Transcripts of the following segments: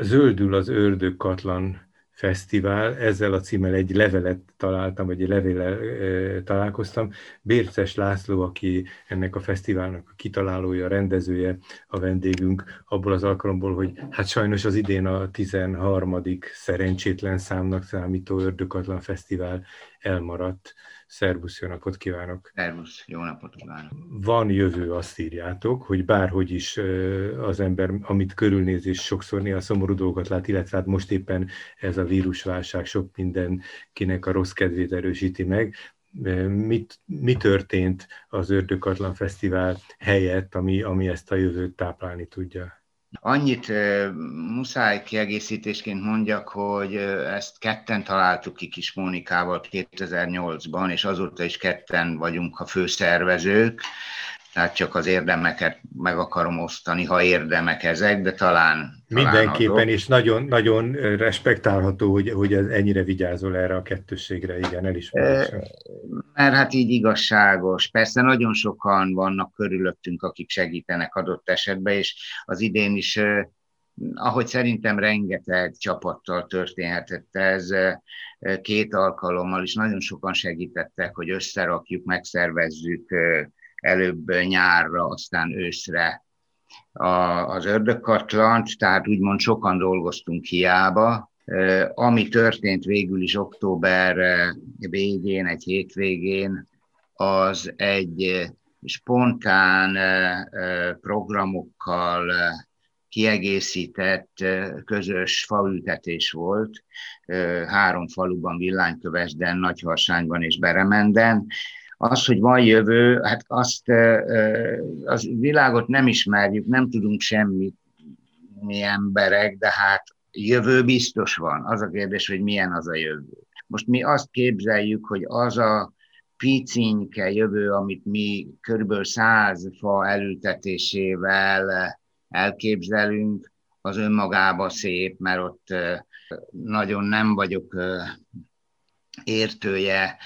Zöldül az ördögkatlan fesztivál, ezzel a címmel egy levelet találtam, vagy egy levéllel e, találkoztam. Bérces László, aki ennek a fesztiválnak a kitalálója, rendezője, a vendégünk abból az alkalomból, hogy hát sajnos az idén a 13. szerencsétlen számnak számító Ördökatlan Fesztivál elmaradt. Szervusz, jó napot kívánok! Szervusz, jó napot kívánok! Van jövő, azt írjátok, hogy bárhogy is az ember, amit körülnéz, és sokszor néha szomorú dolgokat lát, illetve hát most éppen ez a vírusválság sok mindenkinek a rossz kedvét erősíti meg, mit, mi történt az Ördökatlan Fesztivál helyett, ami, ami ezt a jövőt táplálni tudja? Annyit muszáj kiegészítésként mondjak, hogy ezt ketten találtuk ki Kis Mónikával 2008-ban, és azóta is ketten vagyunk a főszervezők, tehát csak az érdemeket meg akarom osztani, ha érdemek ezek, de talán... Mindenképpen, és nagyon, nagyon respektálható, hogy, hogy ez ennyire vigyázol erre a kettősségre, igen, elismerésem. Mert hát így igazságos. Persze nagyon sokan vannak körülöttünk, akik segítenek adott esetben, és az idén is ahogy szerintem rengeteg csapattal történhetett ez, két alkalommal is nagyon sokan segítettek, hogy összerakjuk, megszervezzük, előbb nyárra, aztán őszre a, az ördögkatlant, tehát úgymond sokan dolgoztunk hiába. Ami történt végül is október végén, egy hétvégén, az egy spontán programokkal kiegészített közös faültetés volt, három faluban, Villánykövesden, Nagyharsányban és Beremenden, az, hogy van jövő, hát azt az világot nem ismerjük, nem tudunk semmit, mi emberek, de hát jövő biztos van. Az a kérdés, hogy milyen az a jövő. Most mi azt képzeljük, hogy az a picinke jövő, amit mi körülbelül száz fa elültetésével elképzelünk, az önmagába szép, mert ott nagyon nem vagyok értője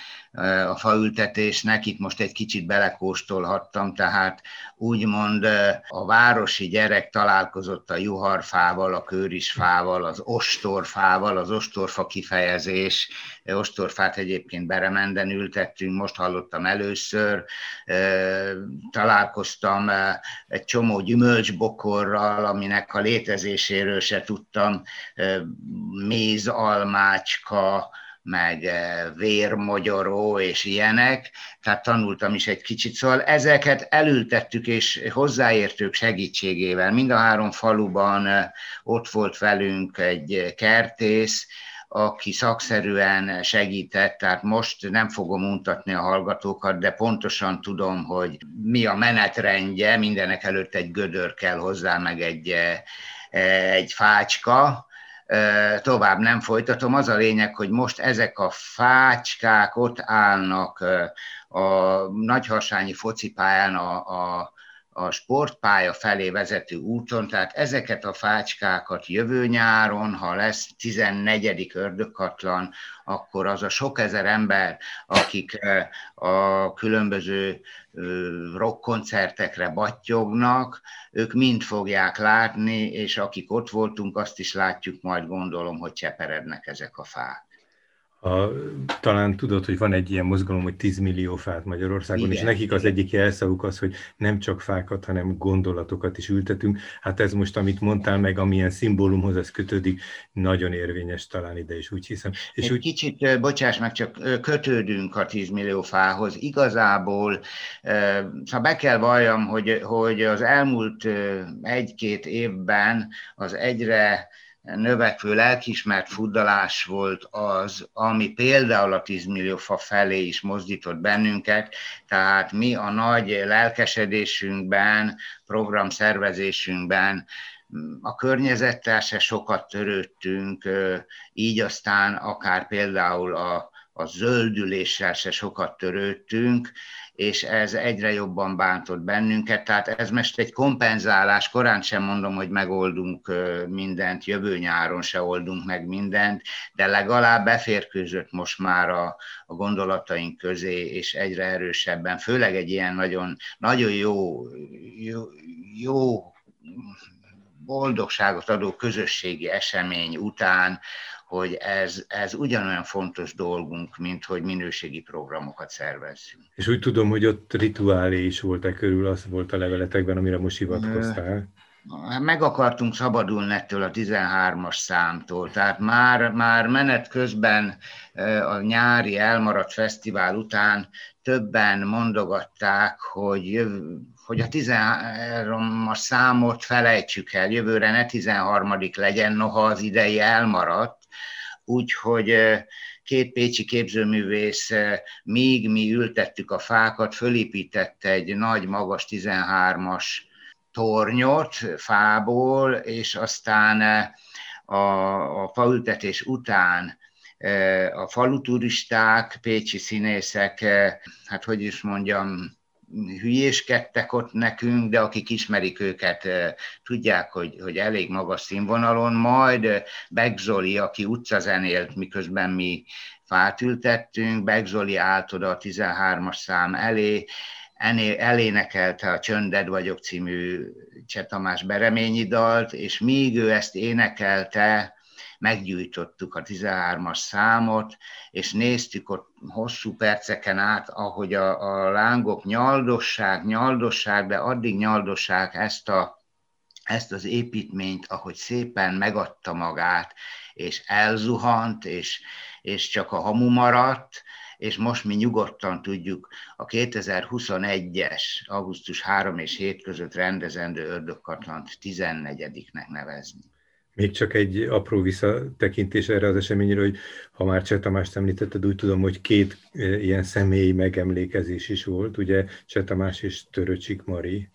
a faültetésnek, itt most egy kicsit belekóstolhattam, tehát úgymond a városi gyerek találkozott a juharfával, a körisfával, az ostorfával, az ostorfa kifejezés, ostorfát egyébként Beremenden ültettünk, most hallottam először, találkoztam egy csomó gyümölcsbokorral, aminek a létezéséről se tudtam, mézalmácska, meg eh, vérmogyoró és ilyenek, tehát tanultam is egy kicsit. Szóval ezeket elültettük, és hozzáértők segítségével. Mind a három faluban eh, ott volt velünk egy kertész, aki szakszerűen segített, tehát most nem fogom mutatni a hallgatókat, de pontosan tudom, hogy mi a menetrendje, mindenek előtt egy gödör kell hozzá, meg egy, eh, egy fácska, tovább nem folytatom. Az a lényeg, hogy most ezek a fácskák ott állnak a nagyharsányi focipályán a, a, a sportpálya felé vezető úton, tehát ezeket a fácskákat jövő nyáron, ha lesz 14. ördögkatlan, akkor az a sok ezer ember, akik a különböző rockkoncertekre battyognak, ők mind fogják látni, és akik ott voltunk, azt is látjuk majd, gondolom, hogy cseperednek ezek a fák. A, talán tudod, hogy van egy ilyen mozgalom, hogy 10 millió fát Magyarországon, igen, és nekik az egyik jelszavuk az, hogy nem csak fákat, hanem gondolatokat is ültetünk. Hát ez most, amit mondtál meg, amilyen szimbólumhoz ez kötődik, nagyon érvényes talán ide is, úgy hiszem. És egy úgy... kicsit, bocsáss meg, csak kötődünk a 10 millió fához. Igazából, ha be kell valljam, hogy, hogy az elmúlt egy-két évben az egyre növekvő lelkismert fuddalás volt az, ami például a 10 millió fa felé is mozdított bennünket, tehát mi a nagy lelkesedésünkben, programszervezésünkben a környezettel se sokat törődtünk, így aztán akár például a, a zöldüléssel se sokat törődtünk, és ez egyre jobban bántott bennünket, tehát ez most egy kompenzálás, korán sem mondom, hogy megoldunk mindent, jövő nyáron se oldunk meg mindent, de legalább beférkőzött most már a, a gondolataink közé, és egyre erősebben, főleg egy ilyen nagyon, nagyon jó, jó, jó boldogságot adó közösségi esemény után, hogy ez, ez ugyanolyan fontos dolgunk, mint hogy minőségi programokat szervezzünk. És úgy tudom, hogy ott rituálé is volt-e körül, az volt a leveletekben, amire most hivatkoztál. Meg akartunk szabadulni ettől a 13-as számtól, tehát már, már menet közben a nyári elmaradt fesztivál után többen mondogatták, hogy, hogy a 13-as számot felejtsük el, jövőre ne 13 legyen, noha az idei elmaradt, úgyhogy két pécsi képzőművész, míg mi ültettük a fákat, fölépített egy nagy, magas 13-as tornyot fából, és aztán a, a faültetés után a faluturisták, pécsi színészek, hát hogy is mondjam, hülyéskedtek ott nekünk, de akik ismerik őket, tudják, hogy, hogy elég magas színvonalon. Majd Beck Zoli, aki utcazenélt, miközben mi fát ültettünk, Beck Zoli állt oda a 13-as szám elé, elénekelte a Csönded vagyok című Cseh Tamás Bereményi dalt, és míg ő ezt énekelte, meggyújtottuk a 13-as számot, és néztük ott hosszú perceken át, ahogy a, a lángok nyaldossák, nyaldossák, de addig nyaldossák ezt, a, ezt az építményt, ahogy szépen megadta magát, és elzuhant, és, és csak a hamu maradt, és most mi nyugodtan tudjuk a 2021-es augusztus 3 és 7 között rendezendő ördögkatlant 14-nek nevezni. Még csak egy apró visszatekintés erre az eseményre, hogy ha már Cseh Tamást említetted, úgy tudom, hogy két ilyen személyi megemlékezés is volt, ugye Cseh Tamás és Töröcsik Mari.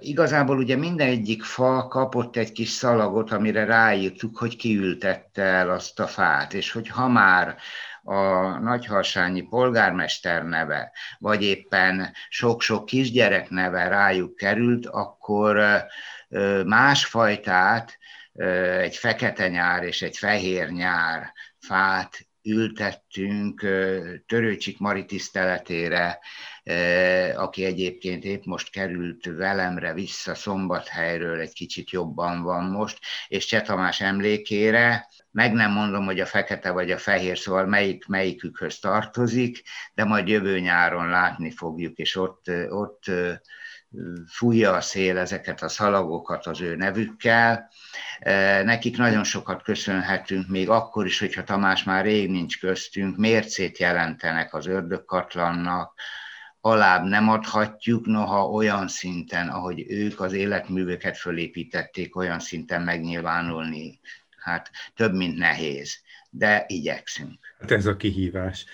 Igazából ugye minden egyik fa kapott egy kis szalagot, amire ráírtuk, hogy kiültette el azt a fát, és hogy ha már a nagyharsányi polgármester neve, vagy éppen sok-sok kisgyerek neve rájuk került, akkor másfajtát egy fekete nyár és egy fehér nyár fát ültettünk Törőcsik Mari tiszteletére, aki egyébként épp most került velemre vissza Szombathelyről, egy kicsit jobban van most, és Cseh Tamás emlékére, meg nem mondom, hogy a fekete vagy a fehér, szóval melyik, melyikükhöz tartozik, de majd jövő nyáron látni fogjuk, és ott, ott fújja a szél ezeket a szalagokat az ő nevükkel. Nekik nagyon sokat köszönhetünk, még akkor is, hogyha Tamás már rég nincs köztünk, mércét jelentenek az ördögkatlannak, alább nem adhatjuk, noha olyan szinten, ahogy ők az életműveket fölépítették, olyan szinten megnyilvánulni, hát több, mint nehéz, de igyekszünk. Hát ez a kihívás.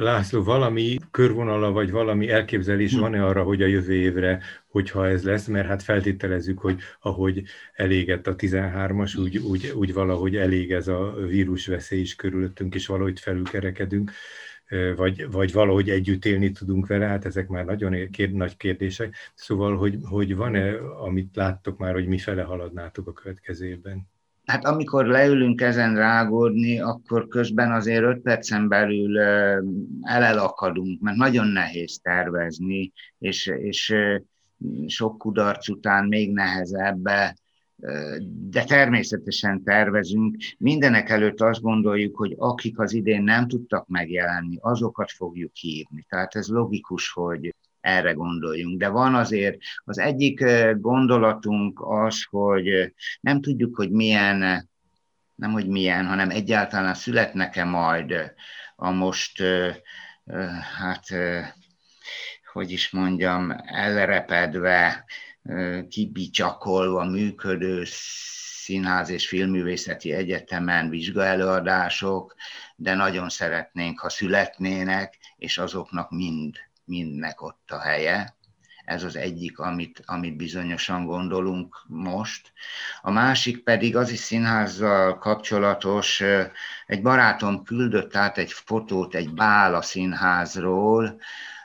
László, valami körvonala, vagy valami elképzelés hm. van-e arra, hogy a jövő évre, hogyha ez lesz, mert hát feltételezzük, hogy ahogy elégett a 13-as, úgy, úgy, úgy valahogy elég ez a vírusveszély is körülöttünk, és valahogy felülkerekedünk, vagy, vagy valahogy együtt élni tudunk vele, hát ezek már nagyon kér, nagy kérdések. Szóval, hogy, hogy van-e, amit láttok már, hogy mi fele haladnátok a következő évben? Hát amikor leülünk ezen rágódni, akkor közben azért öt percen belül elelakadunk, mert nagyon nehéz tervezni, és, és sok kudarc után még nehezebb, de természetesen tervezünk. Mindenek előtt azt gondoljuk, hogy akik az idén nem tudtak megjelenni, azokat fogjuk hívni. Tehát ez logikus, hogy erre gondoljunk. De van azért az egyik gondolatunk az, hogy nem tudjuk, hogy milyen, nem hogy milyen, hanem egyáltalán születnek-e majd a most, hát, hogy is mondjam, elrepedve, kibicsakolva működő Színház és Filmművészeti Egyetemen vizsgaelőadások, de nagyon szeretnénk, ha születnének, és azoknak mind mindnek ott a helye. Ez az egyik, amit, amit bizonyosan gondolunk most. A másik pedig az is színházzal kapcsolatos, egy barátom küldött át egy fotót egy Bála színházról,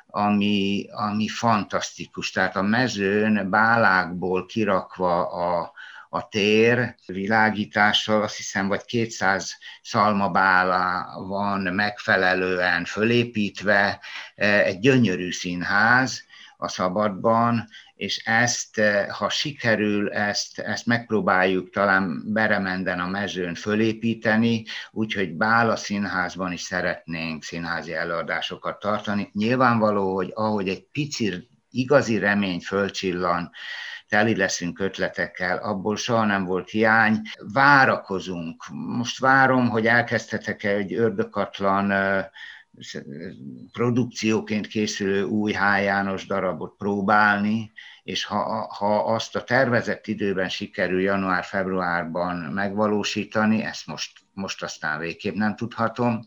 ami, ami fantasztikus. Tehát a mezőn bálákból kirakva a, a tér világítással, azt hiszem, vagy 200 szalmabála van megfelelően fölépítve, e, egy gyönyörű színház, a szabadban, és ezt, ha sikerül, ezt, ezt megpróbáljuk talán Beremenden a mezőn fölépíteni, úgyhogy Bála színházban is szeretnénk színházi előadásokat tartani. Nyilvánvaló, hogy ahogy egy pici igazi remény fölcsillan, teli leszünk ötletekkel, abból soha nem volt hiány. Várakozunk. Most várom, hogy elkezdhetek egy ördökatlan produkcióként készülő új H. János darabot próbálni, és ha, ha azt a tervezett időben sikerül január-februárban megvalósítani, ezt most, most aztán végképp nem tudhatom,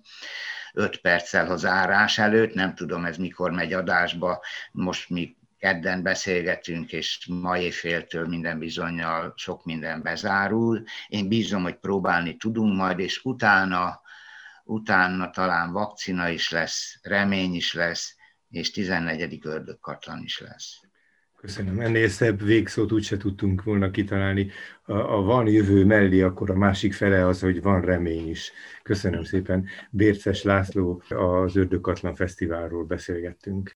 öt perccel az árás előtt, nem tudom ez mikor megy adásba, most mi kedden beszélgetünk, és ma éjféltől minden bizonyal sok minden bezárul. Én bízom, hogy próbálni tudunk majd, és utána, utána talán vakcina is lesz, remény is lesz, és 14. ördögkatlan is lesz. Köszönöm. Ennél szebb végszót úgyse tudtunk volna kitalálni. A, a van jövő mellé, akkor a másik fele az, hogy van remény is. Köszönöm szépen. Bérces László az Ördögkatlan Fesztiválról beszélgettünk.